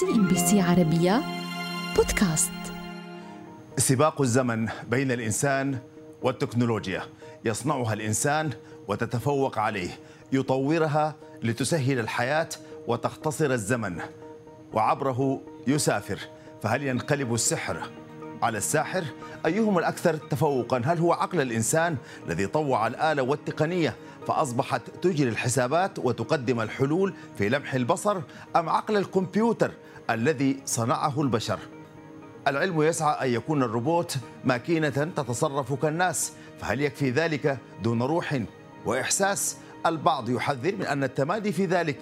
CNBC عربية بودكاست. سباق الزمن بين الإنسان والتكنولوجيا. يصنعها الإنسان وتتفوق عليه. يطورها لتسهل الحياة وتختصر الزمن. وعبره يسافر. فهل ينقلب السحر على الساحر؟ ايهم الأكثر تفوقا؟ هل هو عقل الإنسان الذي طوع الآلة والتقنية فأصبحت تجري الحسابات وتقدم الحلول في لمح البصر أم عقل الكمبيوتر الذي صنعه البشر. العلم يسعى أن يكون الروبوت ماكينة تتصرف كالناس فهل يكفي ذلك دون روح وإحساس؟ البعض يحذر من أن التمادي في ذلك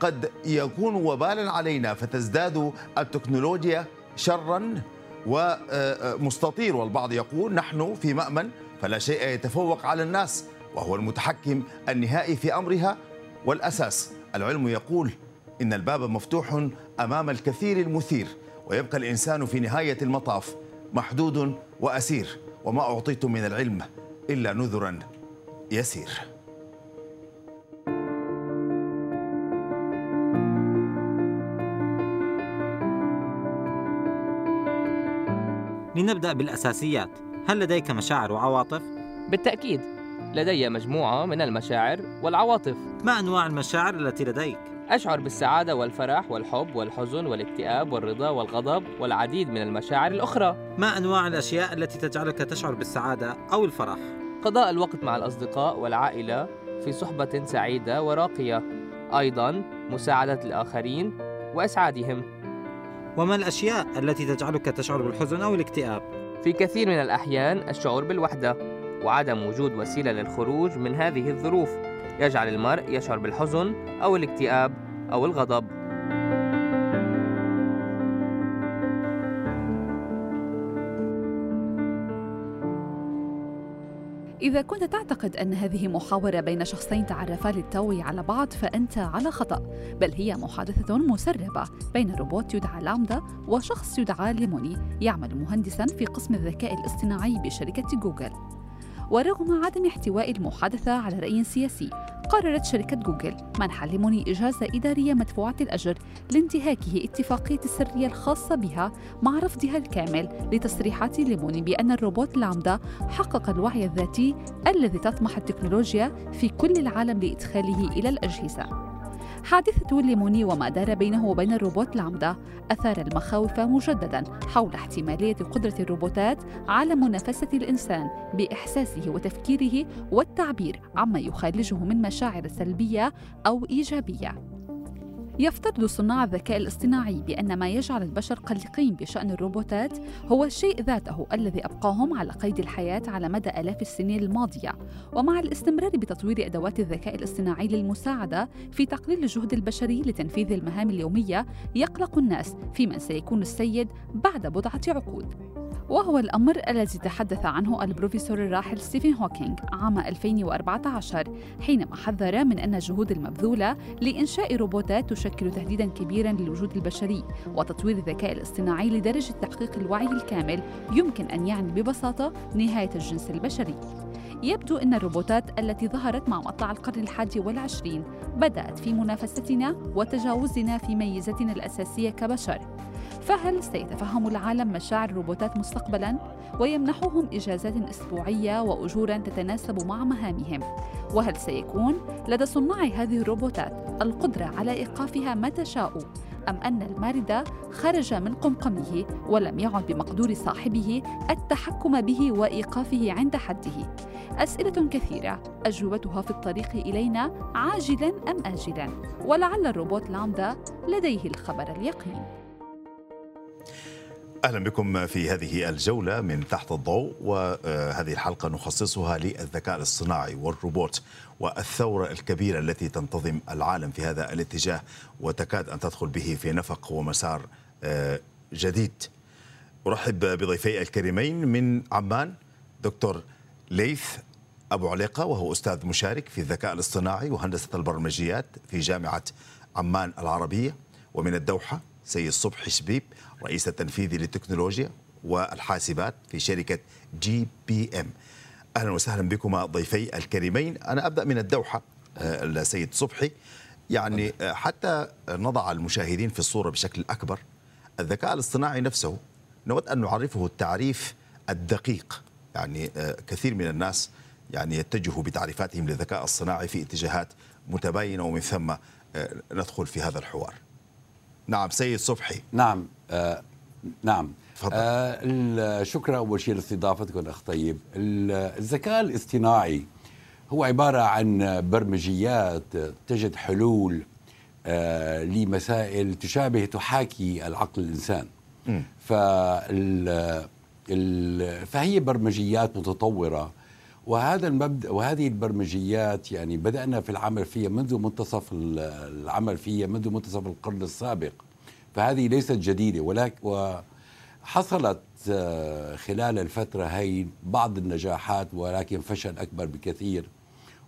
قد يكون وبالا علينا فتزداد التكنولوجيا شرا ومستطير. والبعض يقول نحن في مأمن فلا شيء يتفوق على الناس. وهو المتحكم النهائي في أمرها والأساس. العلم يقول إن الباب مفتوح أمام الكثير المثير ويبقى الإنسان في نهاية المطاف محدود وأسير وما اعطيتم من العلم إلا نذرا يسير. لنبدأ بالأساسيات. هل لديك مشاعر وعواطف؟ بالتأكيد. لدي مجموعة من المشاعر والعواطف ما أنواع المشاعر التي لديك؟ أشعر بالسعادة والفرح والحب والحزن والاكتئاب والرضا والغضب والعديد من المشاعر الأخرى ما أنواع الأشياء التي تجعلك تشعر بالسعادة أو الفرح؟ قضاء الوقت مع الأصدقاء والعائلة في صحبة سعيدة وراقية أيضا مساعدة الآخرين وإسعادهم وما الأشياء التي تجعلك تشعر بالحزن أو الاكتئاب؟ في كثير من الأحيان الشعور بالوحدة وعدم وجود وسيلة للخروج من هذه الظروف. يجعل المرء يشعر بالحزن أو الاكتئاب أو الغضب. إذا كنت تعتقد أن هذه محاورة بين شخصين تعرفا للتو على بعض فأنت على خطأ. بل هي محادثة مسربة بين روبوت يدعى لامدا وشخص يدعى ليموني يعمل مهندسا في قسم الذكاء الاصطناعي بشركة جوجل. ورغم عدم احتواء المحادثة على رأي سياسي قررت شركة جوجل منح ليموني إجازة إدارية مدفوعة الأجر لانتهاكه اتفاقية السرية الخاصة بها مع رفضها الكامل لتصريحات ليموني بأن الروبوت لامدا حقق الوعي الذاتي الذي تطمح التكنولوجيا في كل العالم لإدخاله إلى الأجهزة. حادثة الليموني وما دار بينه وبين الروبوت لامدا أثار المخاوف مجددا حول احتمالية قدرة الروبوتات على منافسة الإنسان بإحساسه وتفكيره والتعبير عما يخالجه من مشاعر سلبية أو إيجابية. يفترض صناع الذكاء الاصطناعي بأن ما يجعل البشر قلقين بشأن الروبوتات هو الشيء ذاته الذي أبقاهم على قيد الحياة على مدى آلاف السنين الماضية. ومع الاستمرار بتطوير أدوات الذكاء الاصطناعي للمساعدة في تقليل الجهد البشري لتنفيذ المهام اليومية يقلق الناس في من سيكون السيد بعد بضعة عقود. وهو الأمر الذي تحدث عنه البروفيسور الراحل ستيفن هوكينج عام 2014 حينما حذر من أن الجهود المبذولة لإنشاء روبوتات تشكل تهديدا كبيرا للوجود البشري وتطوير الذكاء الاصطناعي لدرجة تحقيق الوعي الكامل يمكن أن يعني ببساطة نهاية الجنس البشري. يبدو أن الروبوتات التي ظهرت مع مطلع القرن الحادي والعشرين بدأت في منافستنا وتجاوزنا في ميزتنا الأساسية كبشر. فهل سيتفهم العالم مشاعر الروبوتات مستقبلا؟ ويمنحوهم إجازات أسبوعية واجورا تتناسب مع مهامهم. وهل سيكون لدى صناع هذه الروبوتات القدرة على إيقافها متى شاءوا أم أن المارد خرج من قمقمه ولم يعد بمقدور صاحبه التحكم به وإيقافه عند حده؟ أسئلة كثيرة أجوبتها في الطريق إلينا عاجلا أم آجلا؟ ولعل الروبوت لامدا لديه الخبر اليقين. أهلا بكم في هذه الجولة من تحت الضوء وهذه الحلقة نخصصها للذكاء الاصطناعي والروبوت والثورة الكبيرة التي تنتظم العالم في هذا الاتجاه وتكاد أن تدخل به في نفق ومسار جديد. أرحب بضيفي الكريمين من عمان دكتور ليث أبو عليقة وهو أستاذ مشارك في الذكاء الاصطناعي وهندسة البرمجيات في جامعة عمان العربية ومن الدوحة سيد صبحي شبيب رئيس التنفيذي للتكنولوجيا والحاسبات في شركة GBM. أهلا وسهلا بكما ضيفي الكريمين. أنا أبدأ من الدوحة السيد صبحي. يعني حتى نضع المشاهدين في الصورة بشكل أكبر الذكاء الاصطناعي نفسه نود أن نعرفه التعريف الدقيق. يعني آه، كثير من الناس يعني يتجهوا بتعريفاتهم للذكاء الصناعي في اتجاهات متباينة ومن ثم آه، ندخل في هذا الحوار. نعم سيد صبحي. نعم آه نعم. آه شكرا اول شيء لاستضافتكم اخ طيب الذكاء الاصطناعي هو عبارة عن برمجيات تجد حلول آه لمسائل تشابه تحاكي العقل الإنسان. فال فهي برمجيات متطورة. وهذا المبدأ وهذه البرمجيات يعني بدأنا في العمل فيها منذ منتصف العمل فيها منذ منتصف القرن السابق. فهذه ليست جديدة ولكن وحصلت آه، خلال الفترة هي بعض النجاحات ولكن فشل أكبر بكثير.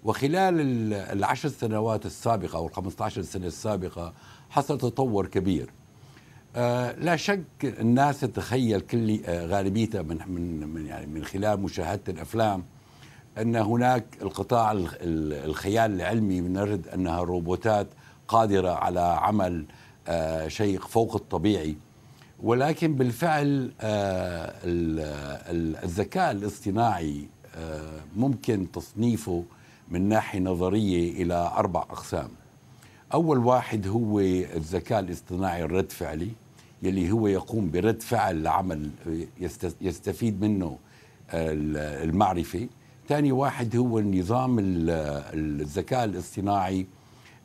وخلال العشر سنوات السابقة أو ال 15 سنة السابقة حصل تطور كبير. آه لا شك الناس تتخيل كل آه غالبيتها من من يعني من خلال مشاهدة الأفلام. أن هناك القطاع الخيال العلمي بنرد أنها روبوتات قادرة على عمل آه شيء فوق الطبيعي. ولكن بالفعل آه الذكاء الاصطناعي آه ممكن تصنيفه من ناحية نظرية إلى أربع أقسام. أول واحد هو الذكاء الاصطناعي الرد فعلي يلي هو يقوم برد فعل لعمل يستفيد منه المعرفة. ثاني واحد هو النظام الذكاء الاصطناعي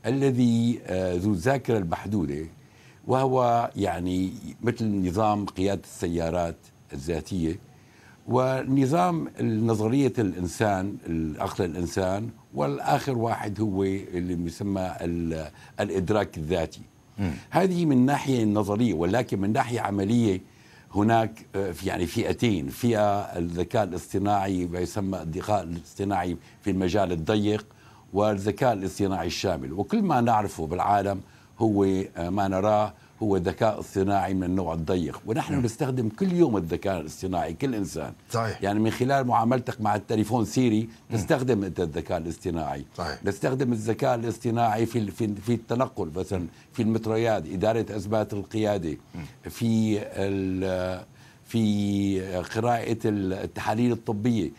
الذي آه، ذو الذاكرة المحدودة وهو يعني مثل نظام قيادة السيارات الذاتية ونظام نظرية الإنسان العقل الإنسان والآخر واحد هو اللي يسمى الإدراك الذاتي. هذه من ناحية نظرية ولكن من ناحية عملية هناك آه، في يعني فئتين. فئة الذكاء الاصطناعي ما يسمى الذكاء الاصطناعي في المجال الضيق والذكاء الاصطناعي الشامل. وكل ما نعرفه بالعالم هو آه، ما نراه هو الذكاء الصناعي من النوع الضيق ونحن م. نستخدم كل يوم الذكاء الاصطناعي كل إنسان صحيح. يعني من خلال معاملتك مع التليفون سيري تستخدم أنت الذكاء الاصطناعي صحيح. نستخدم الذكاء الاصطناعي في في في التنقل مثلا في المترويات إدارة أثبات القيادة م. في في قراءة التحاليل الطبية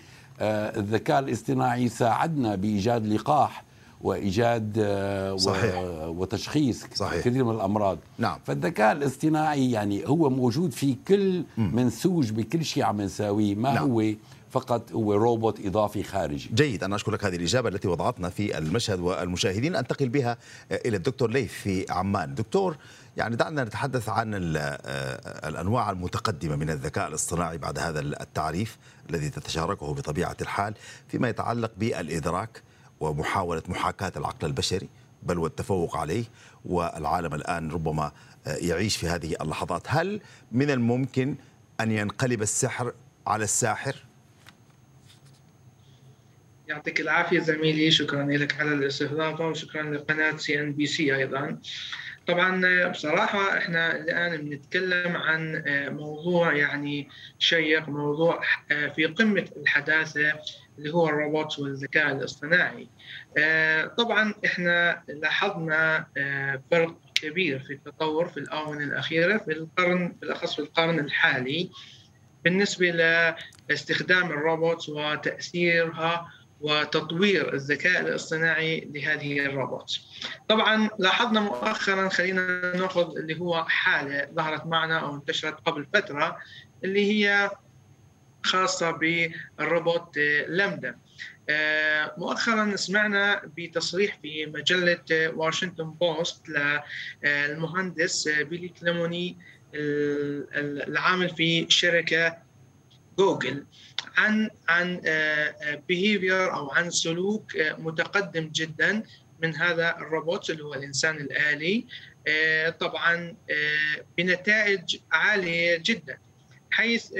آه، الذكاء الاصطناعي ساعدنا بإيجاد لقاح وإيجاد آه، صحيح. وتشخيص صحيح. كثير من الأمراض نعم. فالذكاء الاصطناعي يعني هو موجود في كل منسوج بكل شيء عم نساويه ما نعم. هو فقط هو روبوت إضافي خارجي جيد أنا أشكرك هذه الإجابة التي وضعتنا في المشهد والمشاهدين أنتقل بها آه، إلى الدكتور ليث في عمان دكتور يعني دعنا نتحدث عن آه، الأنواع المتقدمة من الذكاء الاصطناعي بعد هذا التعريف الذي تتشاركه بطبيعة الحال فيما يتعلق بالإدراك ومحاولة محاكاة العقل البشري بل والتفوق عليه والعالم الآن ربما يعيش في هذه اللحظات هل من الممكن أن ينقلب السحر على الساحر؟ يعطيك العافية زميلي شكرا لك على الاستضافة وشكرا لقناة سي إن بي سي أيضا طبعا بصراحة إحنا الآن بنتكلم عن آه، موضوع يعني شيق موضوع آه، في قمة الحداثة اللي هو الروبوت والذكاء الاصطناعي. آه، طبعا إحنا لاحظنا فرق كبير في التطور في الآونة الأخيرة في القرن بالأخص في القرن الحالي بالنسبة لاستخدام الروبوت وتأثيرها وتطوير الذكاء الاصطناعي لهذه الروبوت. طبعا لاحظنا مؤخرا خلينا نأخذ اللي هو حالة ظهرت معنا أو انتشرت قبل فترة اللي هي خاصة بالروبوت لامدا. آه، مؤخرا سمعنا بتصريح في مجلة واشنطن بوست للمهندس بليك ليموني العامل في شركة جوجل. عن عن behavior أو عن سلوك آه، متقدم جدا من هذا الروبوت اللي هو الإنسان الآلي. آه، طبعا آه، بنتائج عالية جدا. حيث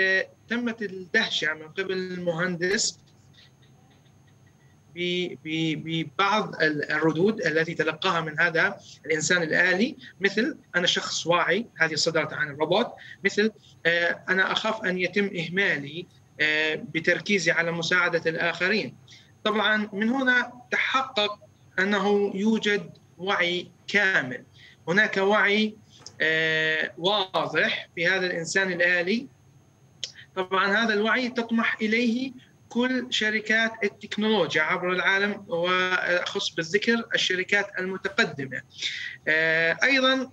تمت الدهشة من قبل المهندس ببعض الردود التي تلقاها من هذا الإنسان الآلي مثل أنا شخص واعي هذه صدرت عن الروبوت مثل أنا أخاف أن يتم إهمالي آه، بتركيزي على مساعدة الآخرين. طبعا من هنا تحقق أنه يوجد وعي كامل. هناك وعي آه، واضح في هذا الإنسان الآلي. طبعا هذا الوعي تطمح إليه كل شركات التكنولوجيا عبر العالم وأخص بالذكر الشركات المتقدمة. آه، أيضا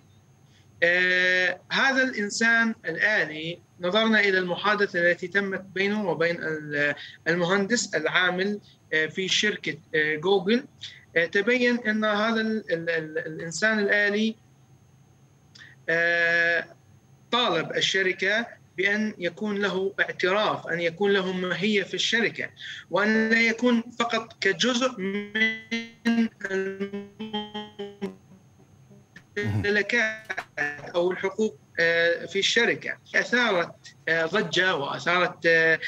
آه، هذا الإنسان الآلي نظرنا إلى المحادثة التي تمت بينه وبين المهندس العامل في شركة جوجل. تبين أن هذا الإنسان الآلي طالب الشركة بأن يكون له اعتراف أن يكون له ماهية في الشركة وأن لا يكون فقط كجزء من الممتلكات أو الحقوق آه، في الشركة. أثارت آه، ضجة وأثارت آه،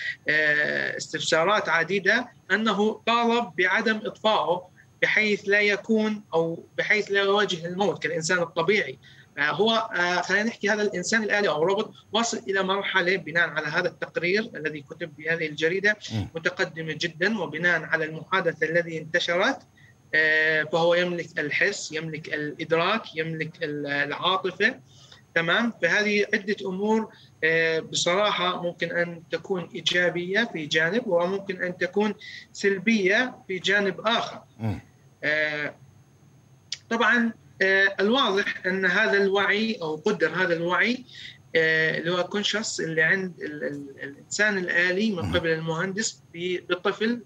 استفسارات عديدة أنه طالب بعدم إطفائه بحيث لا يكون أو بحيث لا يواجه الموت كالإنسان الطبيعي. آه، هو آه، خلينا نحكي هذا الإنسان الآلي أو الروبوت واصل إلى مرحلة بناء على هذا التقرير الذي كتب في هذه الجريده متقدمه جدا وبناء على المحادثة الذي انتشرت. آه، فهو يملك الحس يملك الإدراك يملك العاطفة. تمام؟ فهذه عدة أمور بصراحة ممكن أن تكون إيجابية في جانب وممكن أن تكون سلبية في جانب آخر. طبعا آه، الواضح أن هذا الوعي أو قدر هذا الوعي آه، اللي هو كونشس اللي عند الإنسان الآلي من قبل المهندس بالطفل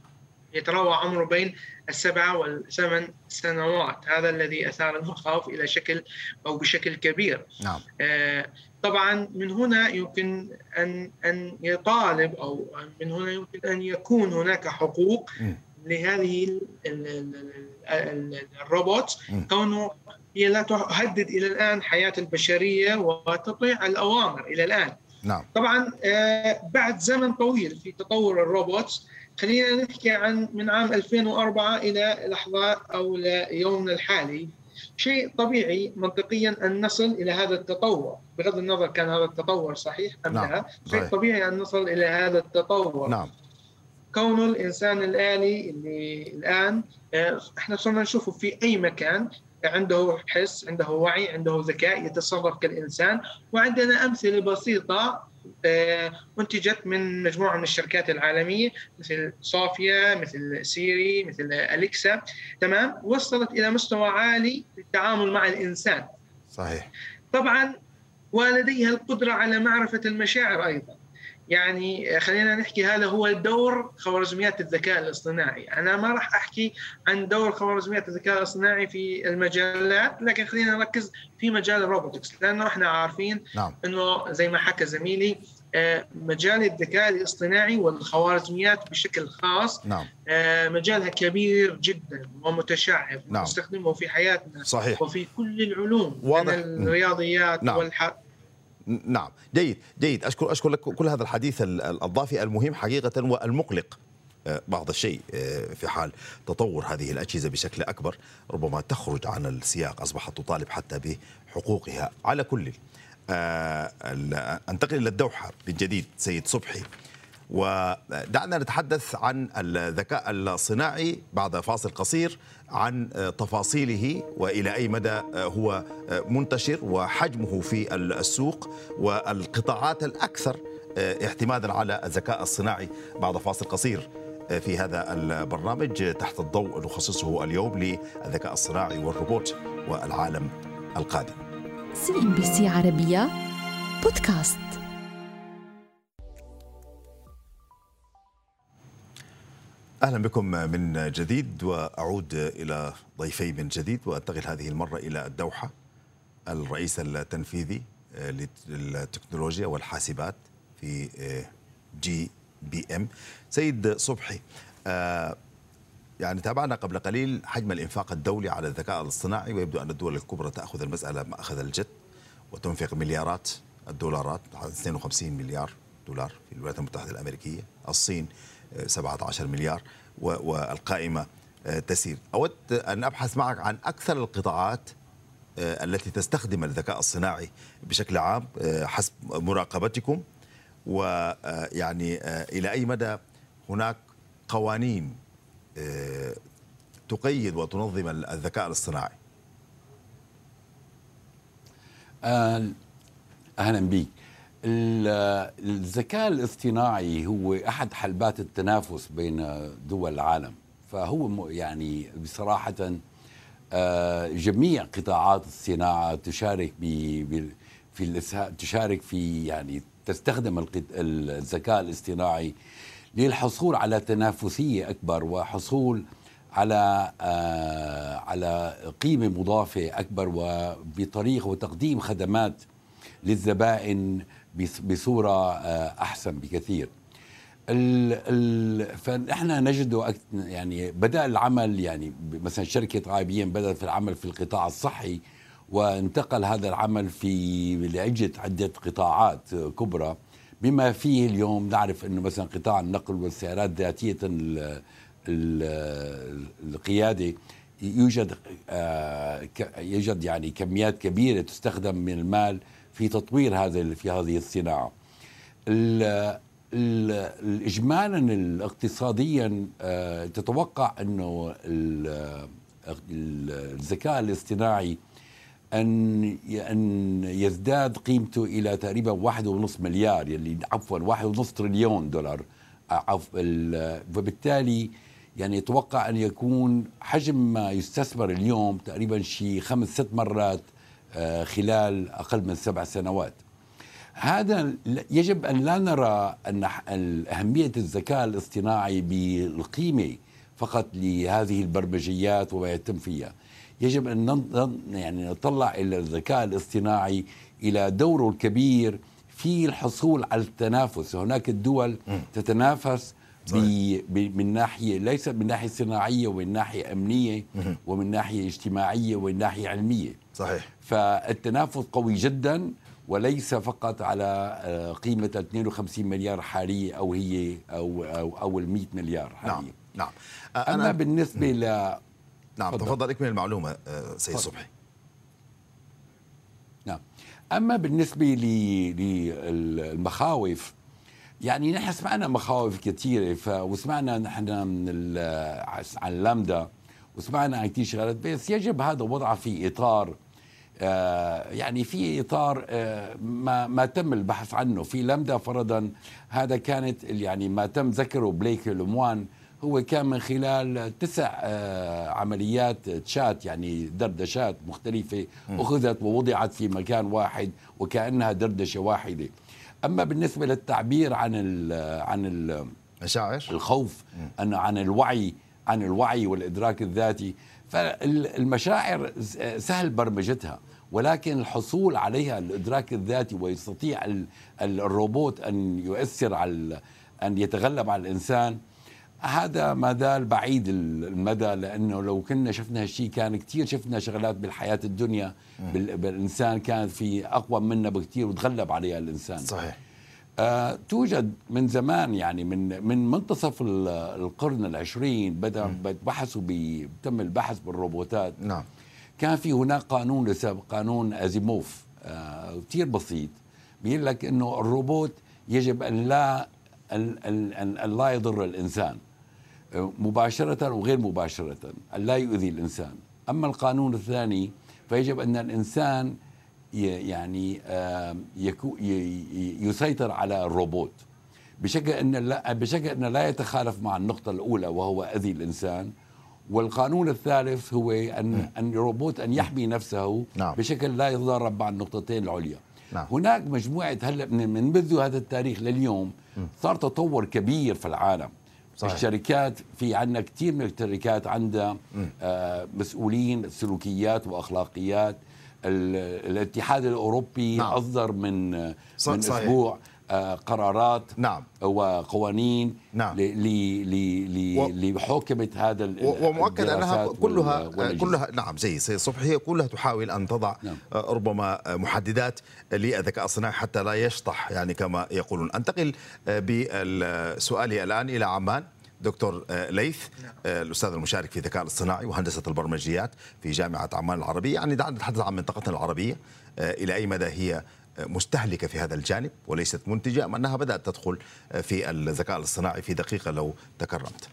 يتراوح عمره بين السبعه والثمان سنوات هذا الذي أثار المخاوف إلى شكل أو بشكل كبير نعم. آه، طبعا من هنا يمكن ان أن يطالب أو من هنا يمكن أن يكون هناك حقوق. لهذه الروبوت كونه هي لا تهدد إلى الآن حياة البشرية وتطيع الأوامر إلى الآن. نعم. طبعا آه، بعد زمن طويل في تطور الروبوتس خلينا نحكي عن من عام 2004 إلى لحظة أو ليومنا الحالي. شيء طبيعي منطقيا أن نصل إلى هذا التطور. بغض النظر كان هذا التطور صحيح أم نعم. لا شيء طبيعي أن نصل إلى هذا التطور. نعم. كونه الإنسان الآلي اللي الآن آه، إحنا صرنا نشوفه في أي مكان. عنده حس عنده وعي عنده ذكاء يتصرف كالإنسان. وعندنا أمثلة بسيطة آه، انتجت من مجموعة من الشركات العالمية مثل صافيا مثل سيري مثل أليكسا. تمام؟ وصلت إلى مستوى عالي في التعامل مع الإنسان. صحيح. طبعا ولديها القدرة على معرفة المشاعر أيضا. يعني خلينا نحكي هذا هو دور خوارزميات الذكاء الاصطناعي أنا ما راح أحكي عن دور خوارزميات الذكاء الاصطناعي في المجالات لكن خلينا نركز في مجال الروبوتكس لأنه إحنا عارفين نعم. إنه زي ما حكى زميلي آه، مجال الذكاء الاصطناعي والخوارزميات بشكل خاص نعم. آه، مجالها كبير جدا ومتشعب نعم. نستخدمه في حياتنا صحيح. وفي كل العلوم واضح. من الرياضيات نعم. والح... نعم. جيد جيد. أشكر أشكر لك كل هذا الحديث الضافي المهم حقيقة والمقلق آه، بعض الشيء آه، في حال تطور هذه الأجهزة بشكل أكبر ربما تخرج عن السياق أصبحت تطالب حتى بحقوقها. على كل آه، أنتقل إلى الدوحة من جديد سيد صبحي. ودعنا نتحدث عن الذكاء الصناعي بعد فاصل قصير عن تفاصيله وإلى أي مدى هو منتشر وحجمه في السوق والقطاعات الأكثر اعتمادا على الذكاء الصناعي بعد فاصل قصير في هذا البرنامج تحت الضوء نخصصه اليوم للذكاء الصناعي والروبوت والعالم القادم. سي ان بي سي عربية بودكاست أهلا بكم من جديد وأعود إلى ضيفي من جديد وأنتقل هذه المرة إلى الدوحة الرئيس التنفيذي للتكنولوجيا والحاسبات في جي بي إم. سيد صبحي يعني تابعنا قبل قليل حجم الإنفاق الدولي على الذكاء الاصطناعي ويبدو أن الدول الكبرى تأخذ المسألة ما اخذ الجد وتنفق مليارات الدولارات 52 مليار دولار في الولايات المتحدة الأمريكية، الصين 17 مليار والقائمة تسير. أود أن أبحث معك عن أكثر القطاعات التي تستخدم الذكاء الصناعي بشكل عام حسب مراقبتكم. ويعني إلى أي مدى هناك قوانين تقيد وتنظم الذكاء الاصطناعي آه، أهلا بك الذكاء الاصطناعي هو أحد حلبات التنافس بين دول العالم. فهو يعني بصراحة آه، جميع قطاعات الصناعة تشارك في تشارك في يعني تستخدم الذكاء الاصطناعي للحصول على تنافسية أكبر وحصول على آه، على قيمة مضافة أكبر وبطريقة وتقديم خدمات للزبائن بصورة آه، أحسن بكثير. ال ال فنحن نجد يعني بدأ العمل يعني مثلا شركة اي بي ام بدأت في العمل في القطاع الصحي وانتقل هذا العمل في لعده عدة قطاعات كبرى بما فيه اليوم نعرف إنه مثلا قطاع النقل والسيارات ذاتية ال- ال- القيادة يوجد آه، يوجد يعني كميات كبيرة تستخدم من المال في تطوير هذا في هذه الصناعة. ال- ال- اجمالا اقتصاديا آه، تتوقع إنه ال- ال- الذكاء الاصطناعي أن أن يزداد قيمته إلى تقريبا واحد ونص مليار يلي عفوا واحد ونص تريليون دولار ال- وبالتالي يعني يتوقع أن يكون حجم ما يستثمر اليوم تقريبا شيء خمس ست مرات آه، خلال أقل من سبع سنوات. هذا يجب أن لا نرى ال- أهمية الذكاء الاصطناعي بالقيمة فقط لهذه البرمجيات وما يتم فيها. يجب نن- يعني نطلع إلى الذكاء الاصطناعي إلى دوره الكبير في الحصول على التنافس، هناك الدول تتنافس من ناحية ليس من ناحية صناعية ومن ناحية أمنية ومن ناحية اجتماعية ومن ناحية علمية. صحيح. فالتنافس قوي جدا وليس فقط على آه، قيمة 52 مليار حالية أو هي أو أو أو ال 100 مليار حالية نعم. نعم آه، أما بالنسبة ل نعم تفضل. تفضل اكمل المعلومة آه، سيد. صبحي. نعم. أما بالنسبة للمخاوف يعني نحن سمعنا مخاوف كثيرة ف... وسمعنا نحن من ال- عن لامدا وسمعنا عن كثير شغلات بس يجب هذا وضعها في إطار آه، يعني في إطار آه، ما ما تم البحث عنه. في لامدا فرضا هذا كانت يعني ما تم ذكره بليك لوموان هو كان من خلال تسع آه، عمليات تشات يعني دردشات مختلفة أخذت ووضعت في مكان واحد وكأنها دردشة واحدة. أما بالنسبة للتعبير عن ال عن ال مشاعر؟ الخوف أن عن الوعي عن الوعي والإدراك الذاتي فالمشاعر سهل برمجتها ولكن الحصول عليها الإدراك الذاتي ويستطيع ال- ال- الروبوت أن يؤثر على أن يتغلب على الإنسان هذا ما زال بعيد المدى لأنه لو كنا شفنا هالشيء كان كثير شفنا شغلات بالحياة الدنيا بال- بالإنسان كانت في أقوى منا بكثير وتغلب عليها الإنسان. صحيح. آه، توجد من زمان يعني من من منتصف ال- القرن العشرين بدأ بحثوا تم البحث بالروبوتات. نعم. كان في هناك قانون قانون أزيموف آه كثير بسيط. بيقول لك إنه الروبوت يجب أن لا ان, لا يضر الإنسان آه، مباشرة وغير مباشرة أن لا يؤذي الإنسان. أما القانون الثاني فيجب أن الإنسان يعني يكو يسيطر على الروبوت. بشكل أن لا بشكل انه لا يتخالف مع النقطة الأولى وهو أذي الإنسان والقانون الثالث هو أن أن الروبوت أن يحمي نفسه نعم. بشكل لا يتضارب مع النقطتين العليا. نعم. هناك مجموعة هلا من من منذ هذا التاريخ لليوم صار تطور كبير في العالم. صحيح. الشركات في عندنا كثير من الشركات عندها آه مسؤولين سلوكيات وأخلاقيات. الاتحاد الأوروبي نعم. أصدر من من صحيح. أسبوع آه قرارات نعم. وقوانين نعم. لحوكمة هذا ومؤكد أنها كلها والأجهزة. كلها نعم زي سيد صبحي هي كلها تحاول أن تضع نعم. آه، ربما آه، محددات للذكاء الصناعي حتى لا يشطح يعني كما يقولون أنتقل آه، بسؤالي الآن إلى عمان دكتور آه، ليث آه، الأستاذ المشارك في الذكاء الاصطناعي وهندسة البرمجيات في جامعة عمان العربية. يعني دعنا نتحدث عن منطقتنا العربية آه، إلى أي مدى هي مستهلكة في هذا الجانب وليست منتجة أم أنها بدأت تدخل في الذكاء الاصطناعي في دقيقة لو تكرمت.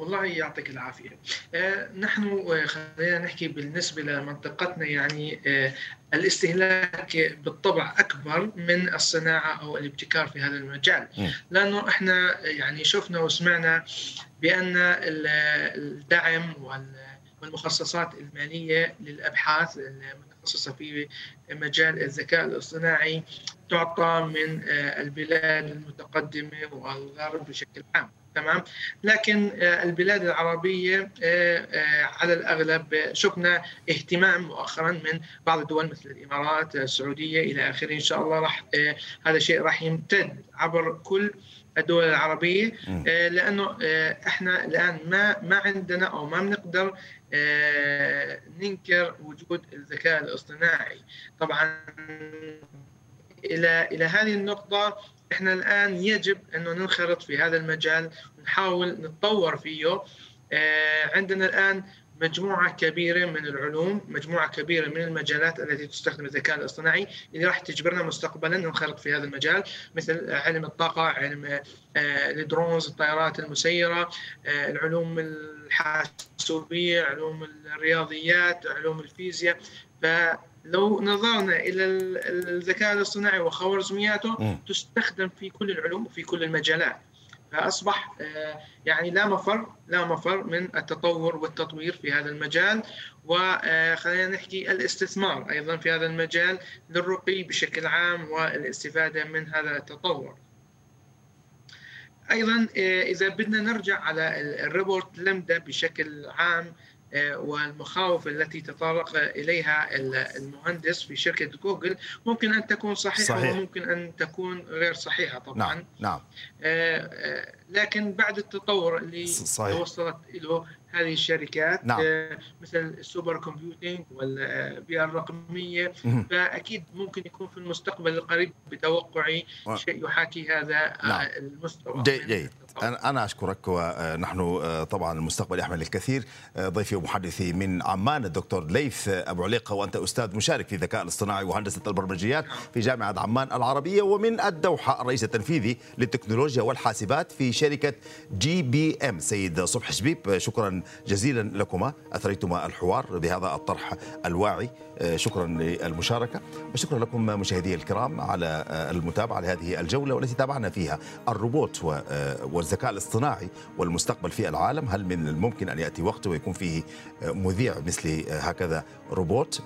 والله يعطيك العافية. آه، نحن آه، خلينا نحكي بالنسبة لمنطقتنا يعني آه، الاستهلاك بالطبع أكبر من الصناعة أو الابتكار في هذا المجال. لأنه إحنا يعني شفنا وسمعنا بأن الدعم والمخصصات المالية للأبحاث المتخصصة في مجال الذكاء الاصطناعي تعطى من البلاد المتقدمة والغرب بشكل عام. تمام؟ لكن آه، البلاد العربية آه، آه، على الأغلب شفنا اهتمام مؤخرا من بعض الدول مثل الإمارات السعودية إلى آخره. إن شاء الله راح هذا الشيء راح يمتد عبر كل الدول العربية. لأنه إحنا الآن ما ما عندنا أو ما بنقدر ننكر وجود الذكاء الاصطناعي. طبعا إلى إلى هذه النقطة إحنا الآن يجب انه ننخرط في هذا المجال ونحاول نتطور فيه. آه، عندنا الآن مجموعة كبيرة من العلوم مجموعة كبيرة من المجالات التي تستخدم الذكاء الاصطناعي اللي راح تجبرنا مستقبلا ننخرط في هذا المجال مثل علم الطاقة علم آه، الدرونز الطائرات المسيرة آه، العلوم الحاسوبية علوم الرياضيات علوم الفيزياء. لو نظرنا إلى الذكاء الاصطناعي وخوارزمياته تستخدم في كل العلوم وفي كل المجالات. فأصبح آه، يعني لا مفر لا مفر من التطور والتطوير في هذا المجال وخلينا نحكي الاستثمار أيضا في هذا المجال للرقي بشكل عام والاستفادة من هذا التطور. أيضا آه، إذا بدنا نرجع على الروبوت لامدا بشكل عام آه، والمخاوف التي تطرق إليها المهندس في شركة جوجل ممكن أن تكون صحيحة صحيح. وممكن أن تكون غير صحيحة طبعا نعم نعم آه، آه، لكن بعد التطور اللي صحيح. وصلت له هذه الشركات نعم. مثل ال super computing والبيئة الرقمية فأكيد ممكن يكون في المستقبل القريب بتوقعي. شيء يحاكي هذا نعم. المستوى جيد أنا أشكرك ونحن طبعا المستقبل يحمل الكثير. ضيفي ومحدثي من عمان الدكتور ليث أبو عليقة وأنت أستاذ مشارك في الذكاء الاصطناعي وهندسة البرمجيات في جامعة عمان العربية ومن الدوحة الرئيس التنفيذي للتكنولوجيا والحاسبات في شركة جي بي إم. سيد صبح شبيب شكرا جزيلا لكما. أثريتما الحوار بهذا الطرح الواعي. شكرا للمشاركة وشكرا لكم مشاهدي الكرام على المتابعة لهذه الجولة والتي تابعنا فيها. الروبوت والذكاء الاصطناعي والمستقبل في العالم هل من الممكن أن يأتي وقت ويكون فيه مذيع مثل هكذا روبوت؟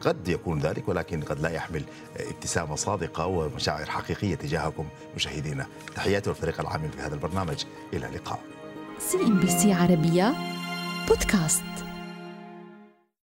قد يكون ذلك ولكن قد لا يحمل ابتسامة صادقة ومشاعر حقيقية تجاهكم مشاهدينا. تحياتي والفريق العامل في هذا البرنامج. إلى اللقاء. سي ان بي سي عربية بودكاست.